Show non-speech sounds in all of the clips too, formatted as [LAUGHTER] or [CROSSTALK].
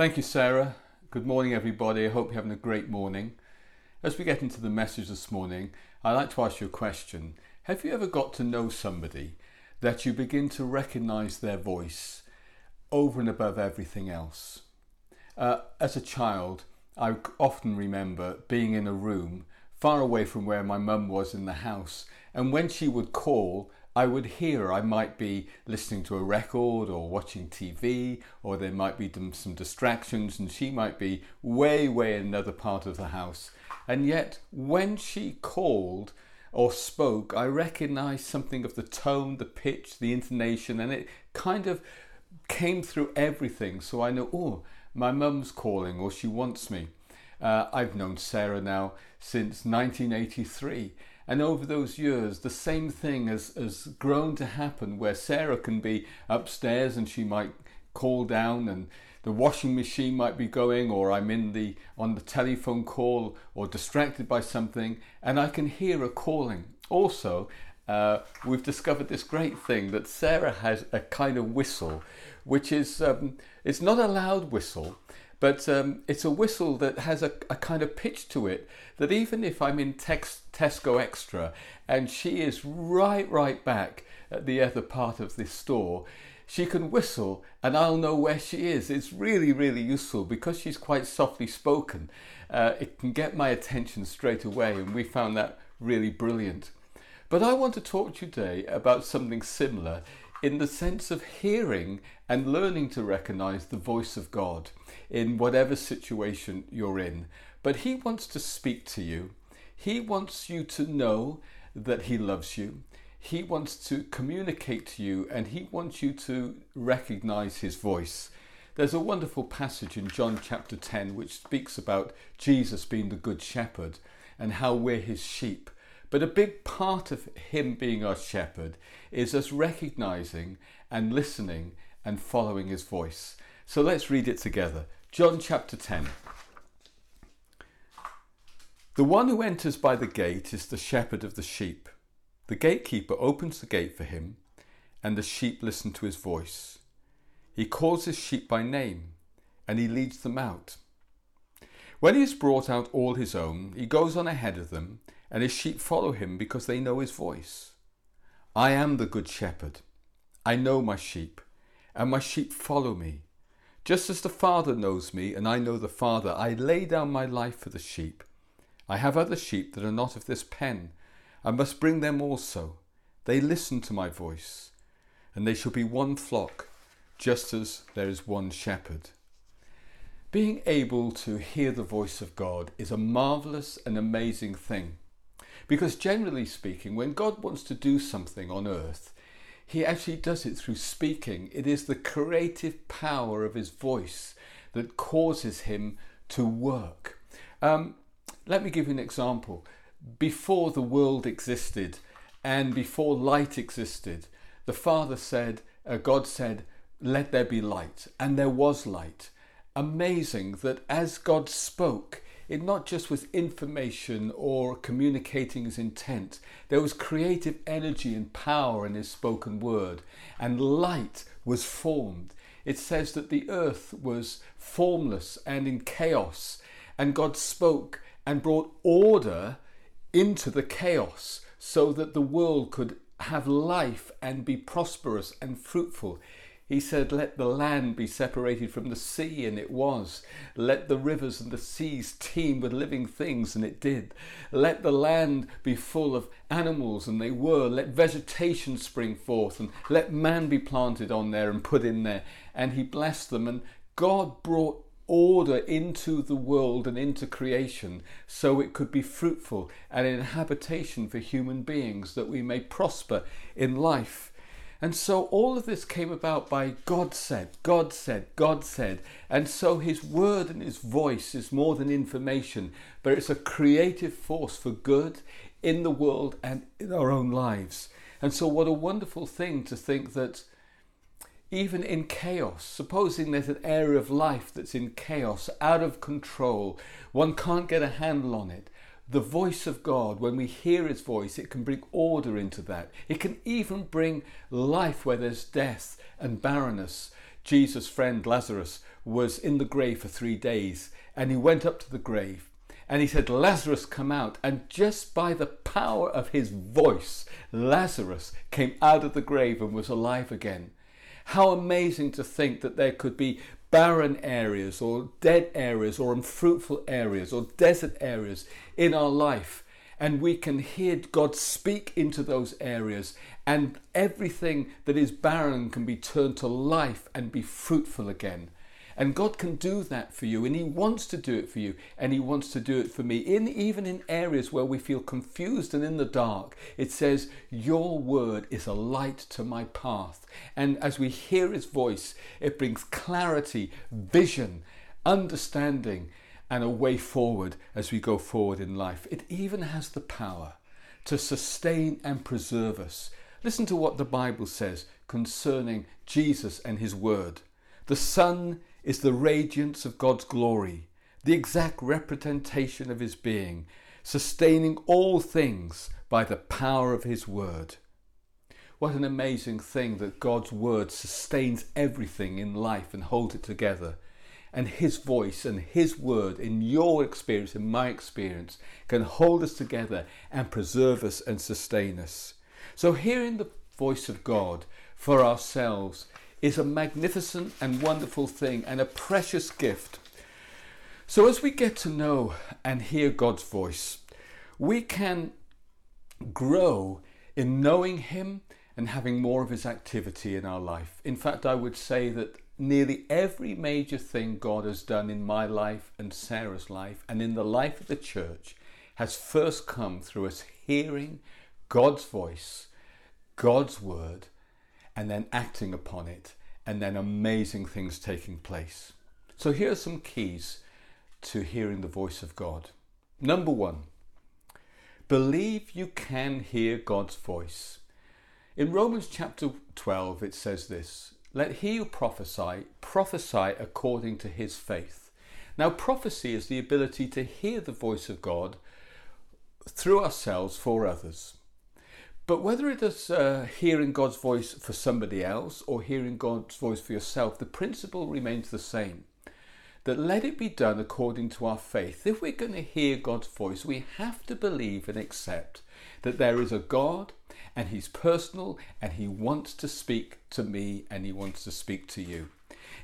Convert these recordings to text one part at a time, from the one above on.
Thank you, Sarah. Good morning, everybody. I hope you're having a great morning. As we get into the message this morning, I'd like to ask you a question. Have you ever got to know somebody that you begin to recognize their voice over and above everything else? Uh, as a child, I often remember being in a room far away from where my mum was in the house, and when she would call, I would hear I might be listening to a record or watching TV, or there might be some distractions, and she might be way, way in another part of the house. And yet, when she called or spoke, I recognized something of the tone, the pitch, the intonation, and it kind of came through everything. So I know, oh, my mum's calling, or she wants me. Uh, I've known Sarah now since 1983 and over those years, the same thing has, has grown to happen where Sarah can be upstairs and she might call down and the washing machine might be going or I'm in the on the telephone call or distracted by something and I can hear a calling. Also, uh, we've discovered this great thing that Sarah has a kind of whistle, which is um, it's not a loud whistle, but um, it's a whistle that has a, a, kind of pitch to it that even if I'm in tex- Tesco Extra and she is right, right back at the other part of this store, she can whistle and I'll know where she is. It's really, really useful because she's quite softly spoken. Uh, it can get my attention straight away, and we found that really brilliant. But I want to talk to you today about something similar in the sense of hearing and learning to recognize the voice of God in whatever situation you're in. But He wants to speak to you. He wants you to know that He loves you. He wants to communicate to you and He wants you to recognize His voice. There's a wonderful passage in John chapter 10 which speaks about Jesus being the Good Shepherd and how we're His sheep. But a big part of Him being our shepherd is us recognizing and listening and following His voice. So let's read it together. John chapter 10. The one who enters by the gate is the shepherd of the sheep. The gatekeeper opens the gate for him, and the sheep listen to his voice. He calls his sheep by name, and he leads them out. When he has brought out all his own, he goes on ahead of them and his sheep follow him because they know his voice. I am the good shepherd. I know my sheep, and my sheep follow me. Just as the Father knows me, and I know the Father, I lay down my life for the sheep. I have other sheep that are not of this pen. I must bring them also. They listen to my voice, and they shall be one flock, just as there is one shepherd. Being able to hear the voice of God is a marvellous and amazing thing. Because generally speaking, when God wants to do something on earth, he actually does it through speaking. It is the creative power of his voice that causes him to work. Um, let me give you an example. Before the world existed and before light existed, the Father said, uh, God said, Let there be light, and there was light. Amazing that as God spoke, it not just was information or communicating his intent, there was creative energy and power in his spoken word, and light was formed. It says that the earth was formless and in chaos, and God spoke and brought order into the chaos so that the world could have life and be prosperous and fruitful. He said, Let the land be separated from the sea, and it was. Let the rivers and the seas teem with living things, and it did. Let the land be full of animals, and they were. Let vegetation spring forth, and let man be planted on there and put in there. And he blessed them, and God brought order into the world and into creation so it could be fruitful and an habitation for human beings that we may prosper in life. And so all of this came about by God said, God said, God said. And so his word and his voice is more than information, but it's a creative force for good in the world and in our own lives. And so, what a wonderful thing to think that even in chaos, supposing there's an area of life that's in chaos, out of control, one can't get a handle on it the voice of God, when we hear His voice, it can bring order into that. It can even bring life where there's death and barrenness. Jesus' friend Lazarus was in the grave for three days, and he went up to the grave and he said, Lazarus, come out. And just by the power of his voice, Lazarus came out of the grave and was alive again. How amazing to think that there could be barren areas or dead areas or unfruitful areas or desert areas in our life. And we can hear God speak into those areas, and everything that is barren can be turned to life and be fruitful again. And God can do that for you, and He wants to do it for you, and He wants to do it for me. In even in areas where we feel confused and in the dark, it says, Your word is a light to my path. And as we hear His voice, it brings clarity, vision, understanding, and a way forward as we go forward in life. It even has the power to sustain and preserve us. Listen to what the Bible says concerning Jesus and His word. The Son is the radiance of God's glory, the exact representation of his being, sustaining all things by the power of his word. What an amazing thing that God's word sustains everything in life and holds it together. And his voice and his word, in your experience, in my experience, can hold us together and preserve us and sustain us. So, hearing the voice of God for ourselves is a magnificent and wonderful thing and a precious gift. So, as we get to know and hear God's voice, we can grow in knowing Him and having more of His activity in our life. In fact, I would say that nearly every major thing God has done in my life and Sarah's life and in the life of the church has first come through us hearing God's voice, God's word, and then acting upon it, and then amazing things taking place. So, here are some keys to hearing the voice of God. Number one, believe you can hear God's voice. In Romans chapter 12, it says this Let he who prophesy prophesy according to his faith. Now, prophecy is the ability to hear the voice of God through ourselves for others. But whether it is uh, hearing God's voice for somebody else or hearing God's voice for yourself, the principle remains the same. That let it be done according to our faith. If we're going to hear God's voice, we have to believe and accept that there is a God and He's personal and He wants to speak to me and He wants to speak to you.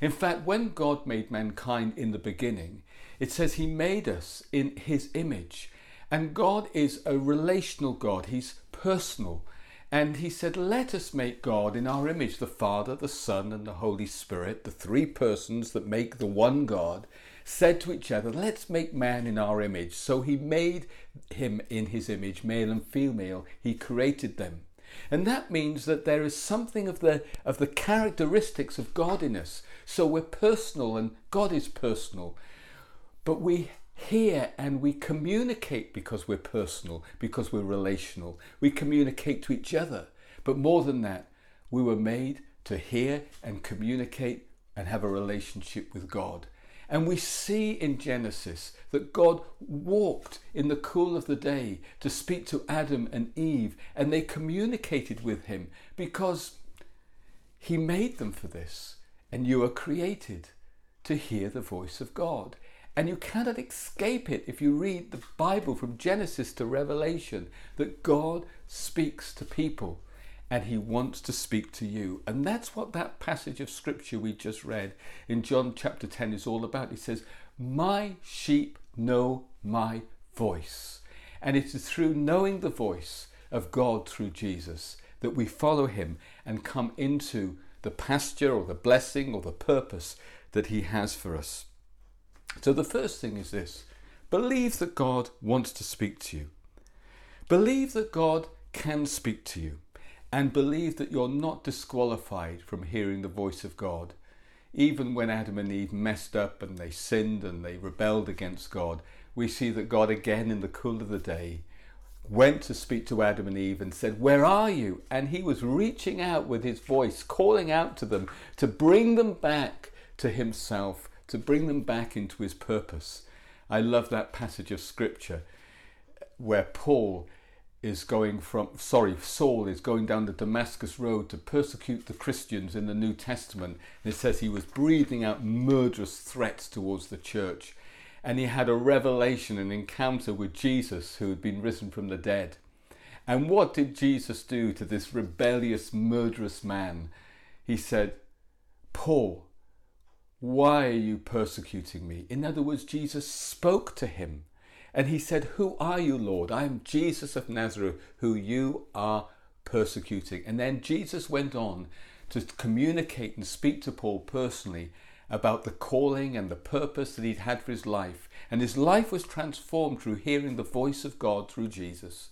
In fact, when God made mankind in the beginning, it says He made us in His image. And God is a relational God. He's personal. And he said, Let us make God in our image, the Father, the Son, and the Holy Spirit, the three persons that make the one God, said to each other, Let's make man in our image. So he made him in his image, male and female. He created them. And that means that there is something of the, of the characteristics of God in us. So we're personal and God is personal. But we hear and we communicate because we're personal, because we're relational. We communicate to each other. But more than that, we were made to hear and communicate and have a relationship with God. And we see in Genesis that God walked in the cool of the day to speak to Adam and Eve, and they communicated with him because he made them for this. And you are created to hear the voice of God. And you cannot escape it if you read the Bible from Genesis to Revelation that God speaks to people and he wants to speak to you. And that's what that passage of scripture we just read in John chapter 10 is all about. He says, My sheep know my voice. And it is through knowing the voice of God through Jesus that we follow him and come into the pasture or the blessing or the purpose that he has for us. So the first thing is this believe that God wants to speak to you. Believe that God can speak to you. And believe that you're not disqualified from hearing the voice of God. Even when Adam and Eve messed up and they sinned and they rebelled against God, we see that God again in the cool of the day went to speak to Adam and Eve and said, Where are you? And he was reaching out with his voice, calling out to them to bring them back to himself to bring them back into his purpose. I love that passage of scripture where Paul is going from, sorry, Saul is going down the Damascus road to persecute the Christians in the New Testament. And it says he was breathing out murderous threats towards the church. And he had a revelation, an encounter with Jesus who had been risen from the dead. And what did Jesus do to this rebellious, murderous man? He said, Paul, why are you persecuting me? In other words, Jesus spoke to him and he said, Who are you, Lord? I am Jesus of Nazareth, who you are persecuting. And then Jesus went on to communicate and speak to Paul personally about the calling and the purpose that he'd had for his life. And his life was transformed through hearing the voice of God through Jesus.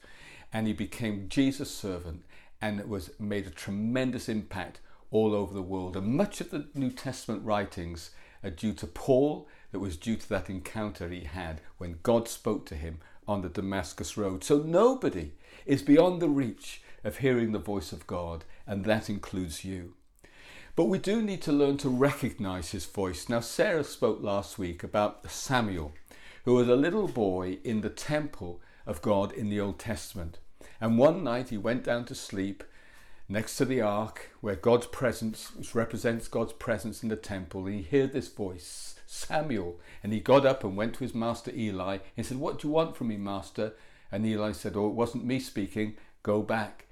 And he became Jesus' servant and it was made a tremendous impact all over the world. And much of the New Testament writings are due to Paul that was due to that encounter he had when God spoke to him on the Damascus Road. So nobody is beyond the reach of hearing the voice of God, and that includes you. But we do need to learn to recognize his voice. Now, Sarah spoke last week about Samuel, who was a little boy in the temple of God in the Old Testament. And one night he went down to sleep next to the ark where God's presence, which represents God's presence in the temple, he heard this voice Samuel. And he got up and went to his master Eli and said, What do you want from me, master? And Eli said, Oh, it wasn't me speaking, go back.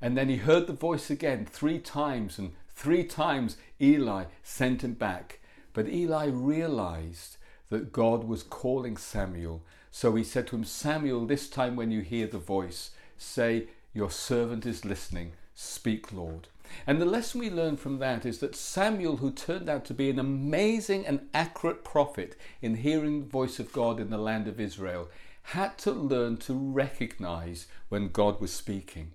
And then he heard the voice again three times, and three times Eli sent him back. But Eli realized that God was calling Samuel. So he said to him, Samuel, this time when you hear the voice, say, Your servant is listening. Speak, Lord. And the lesson we learn from that is that Samuel, who turned out to be an amazing and accurate prophet in hearing the voice of God in the land of Israel, had to learn to recognize when God was speaking.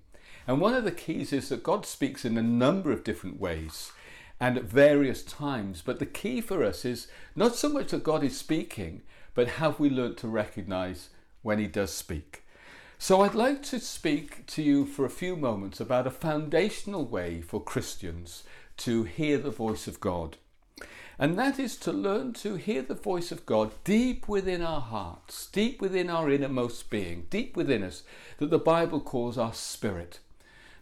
And one of the keys is that God speaks in a number of different ways and at various times. But the key for us is not so much that God is speaking, but have we learned to recognize when He does speak? So I'd like to speak to you for a few moments about a foundational way for Christians to hear the voice of God. And that is to learn to hear the voice of God deep within our hearts, deep within our innermost being, deep within us, that the Bible calls our spirit.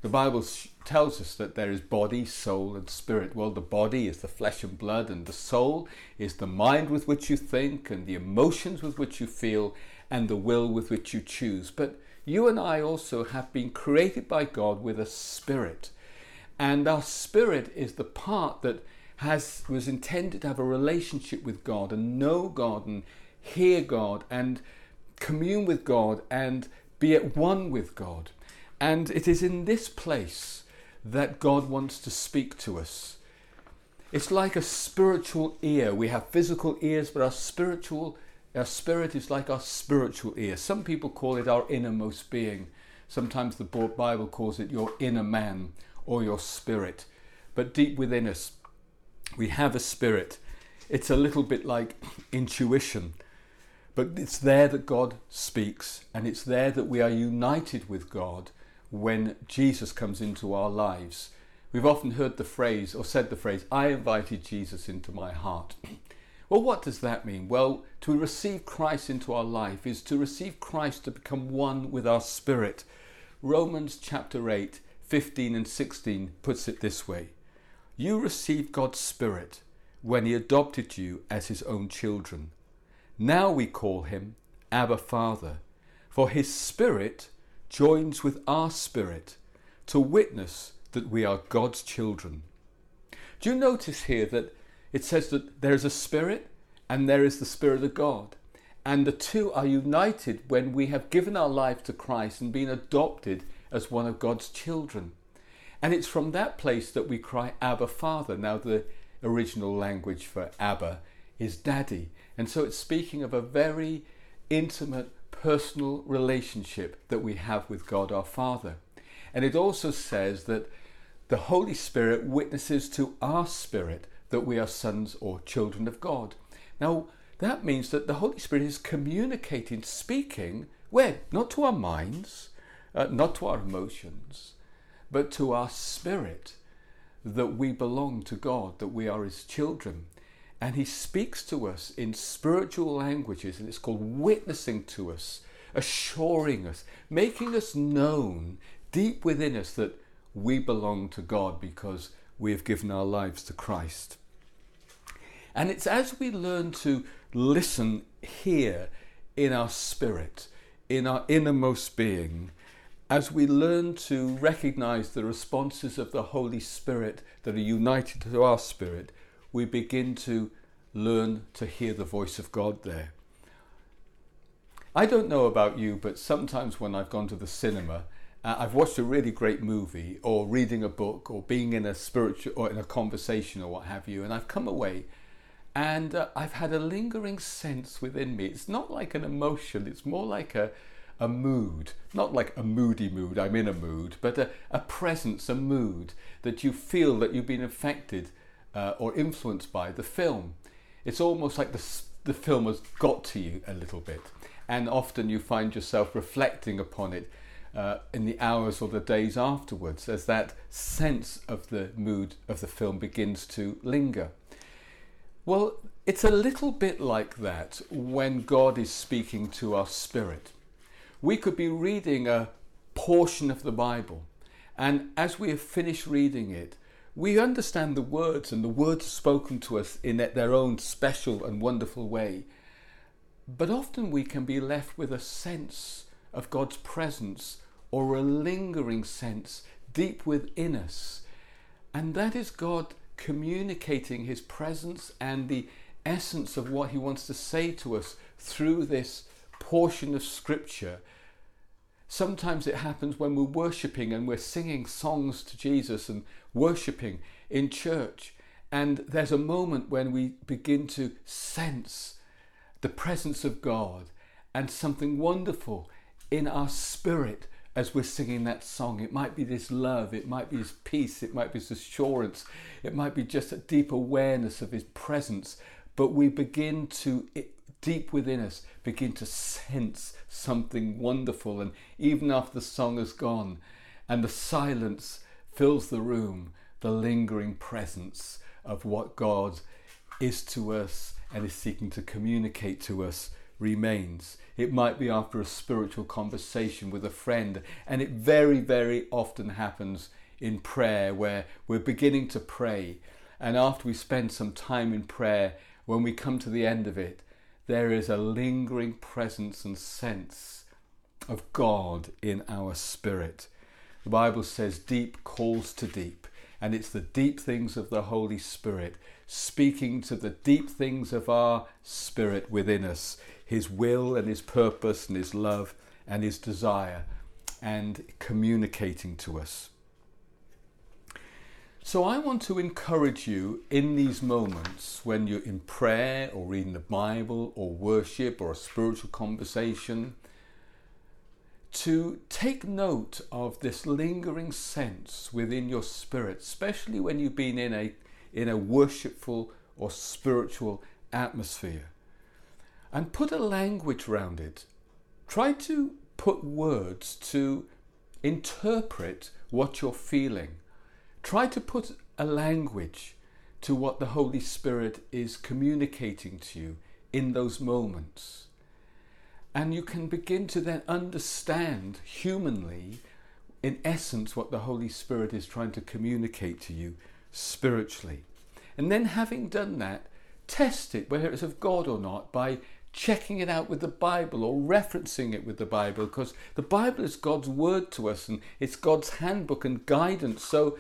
The Bible tells us that there is body, soul, and spirit. Well, the body is the flesh and blood, and the soul is the mind with which you think, and the emotions with which you feel, and the will with which you choose. But you and I also have been created by God with a spirit. And our spirit is the part that has was intended to have a relationship with God and know God and hear God and commune with God and be at one with God. And it is in this place that God wants to speak to us. It's like a spiritual ear. We have physical ears, but our spiritual our spirit is like our spiritual ear. Some people call it our innermost being. Sometimes the Bible calls it your inner man or your spirit. But deep within us, we have a spirit. It's a little bit like [CLEARS THROAT] intuition, but it's there that God speaks, and it's there that we are united with God when Jesus comes into our lives. We've often heard the phrase or said the phrase, I invited Jesus into my heart. [CLEARS THROAT] Well, what does that mean? Well, to receive Christ into our life is to receive Christ to become one with our spirit. Romans chapter 8, 15 and 16 puts it this way You received God's Spirit when He adopted you as His own children. Now we call Him Abba Father, for His Spirit joins with our spirit to witness that we are God's children. Do you notice here that it says that there is a spirit and there is the Spirit of God. And the two are united when we have given our life to Christ and been adopted as one of God's children. And it's from that place that we cry, Abba, Father. Now, the original language for Abba is daddy. And so it's speaking of a very intimate, personal relationship that we have with God our Father. And it also says that the Holy Spirit witnesses to our spirit that we are sons or children of God. Now, that means that the Holy Spirit is communicating, speaking, where? Not to our minds, uh, not to our emotions, but to our spirit that we belong to God, that we are His children. And He speaks to us in spiritual languages, and it's called witnessing to us assuring us, making us known deep within us that we belong to God because we have given our lives to Christ. And it's as we learn to listen here in our spirit, in our innermost being, as we learn to recognize the responses of the Holy Spirit that are united to our spirit, we begin to learn to hear the voice of God there. I don't know about you, but sometimes when I've gone to the cinema, uh, I've watched a really great movie, or reading a book, or being in a spiritual or in a conversation, or what have you, and I've come away and uh, I've had a lingering sense within me. It's not like an emotion, it's more like a, a mood, not like a moody mood, I'm in a mood, but a, a presence, a mood that you feel that you've been affected uh, or influenced by the film. It's almost like the, the film has got to you a little bit, and often you find yourself reflecting upon it uh, in the hours or the days afterwards as that sense of the mood of the film begins to linger. Well, it's a little bit like that when God is speaking to our spirit we could be reading a portion of the Bible, and as we have finished reading it, we understand the words and the words spoken to us in their own special and wonderful way. But often we can be left with a sense of God's presence or a lingering sense deep within us. And that is God communicating His presence and the essence of what He wants to say to us through this portion of scripture. Sometimes it happens when we're worshipping and we're singing songs to Jesus and worshipping in church. And there's a moment when we begin to sense the presence of God and something wonderful in our spirit as we're singing that song. It might be this love, it might be this peace, it might be this assurance, it might be just a deep awareness of His presence. But we begin to deep within us begin to sense something wonderful. And even after the song has gone and the silence fills the room, the lingering presence of what God is to us and is seeking to communicate to us remains. It might be after a spiritual conversation with a friend, and it very, very often happens in prayer where we're beginning to pray. And after we spend some time in prayer, when we come to the end of it, there is a lingering presence and sense of God in our spirit. The Bible says deep calls to deep, and it's the deep things of the Holy Spirit speaking to the deep things of our spirit within us, His will and His purpose and His love and His desire, and communicating to us. So I want to encourage you in these moments when you're in prayer or reading the Bible or worship or a spiritual conversation to take note of this lingering sense within your spirit, especially when you've been in a in a worshipful or spiritual atmosphere. And put a language around it. Try to put words to interpret what you're feeling Try to put a language to what the Holy Spirit is communicating to you in those moments. And you can begin to then understand humanly, in essence, what the Holy Spirit is trying to communicate to you spiritually. And then, having done that, test it, whether it's of God or not, by checking it out with the Bible or referencing it with the Bible, because the Bible is God's word to us and it's God's handbook and guidance. So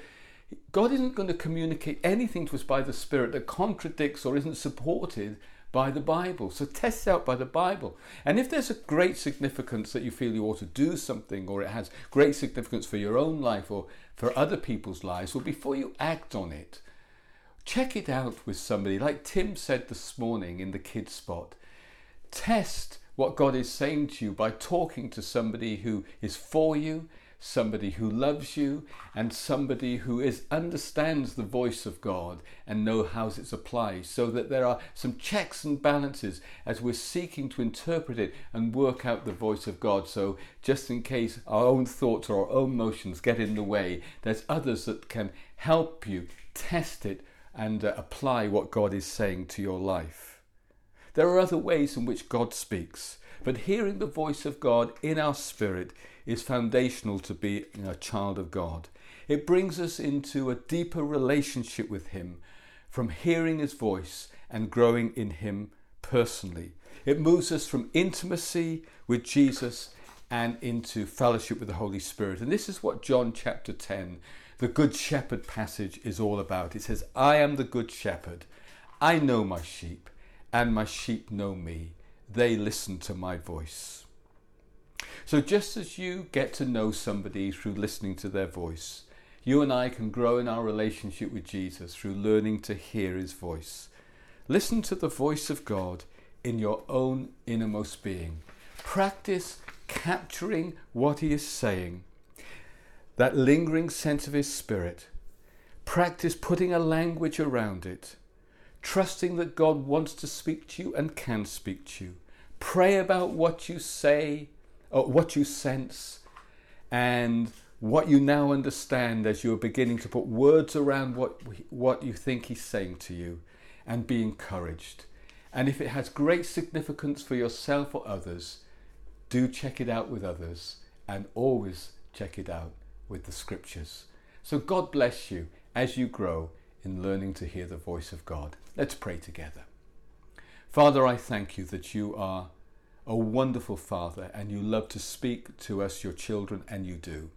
God isn't going to communicate anything to us by the Spirit that contradicts or isn't supported by the Bible. So test it out by the Bible. And if there's a great significance that you feel you ought to do something, or it has great significance for your own life or for other people's lives, well, before you act on it, check it out with somebody. Like Tim said this morning in the kids' spot, test what God is saying to you by talking to somebody who is for you somebody who loves you, and somebody who is understands the voice of God and know how it's applied, so that there are some checks and balances as we're seeking to interpret it and work out the voice of God. So just in case our own thoughts or our own motions get in the way, there's others that can help you test it and uh, apply what God is saying to your life. There are other ways in which God speaks. But hearing the voice of God in our spirit is foundational to being a child of God. It brings us into a deeper relationship with Him from hearing His voice and growing in Him personally. It moves us from intimacy with Jesus and into fellowship with the Holy Spirit. And this is what John chapter 10, the Good Shepherd passage, is all about. It says, I am the Good Shepherd. I know my sheep, and my sheep know me. They listen to my voice. So, just as you get to know somebody through listening to their voice, you and I can grow in our relationship with Jesus through learning to hear his voice. Listen to the voice of God in your own innermost being. Practice capturing what he is saying, that lingering sense of his spirit. Practice putting a language around it, trusting that God wants to speak to you and can speak to you. Pray about what you say, or what you sense, and what you now understand as you're beginning to put words around what, what you think he's saying to you, and be encouraged. And if it has great significance for yourself or others, do check it out with others and always check it out with the scriptures. So God bless you as you grow in learning to hear the voice of God. Let's pray together. Father, I thank you that you are a wonderful Father and you love to speak to us, your children, and you do.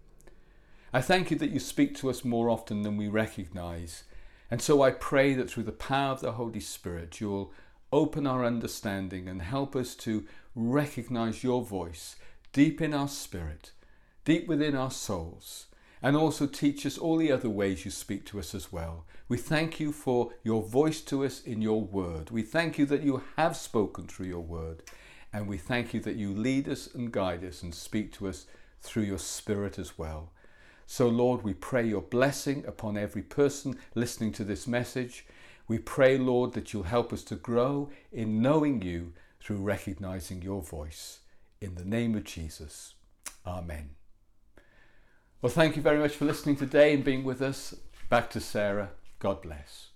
I thank you that you speak to us more often than we recognize. And so I pray that through the power of the Holy Spirit, you'll open our understanding and help us to recognize your voice deep in our spirit, deep within our souls, and also teach us all the other ways you speak to us as well. We thank you for your voice to us in your word. We thank you that you have spoken through your word, and we thank you that you lead us and guide us and speak to us through your spirit as well. So, Lord, we pray your blessing upon every person listening to this message. We pray, Lord, that you'll help us to grow in knowing you through recognizing your voice. In the name of Jesus. Amen. Well, thank you very much for listening today and being with us. Back to Sarah. God bless.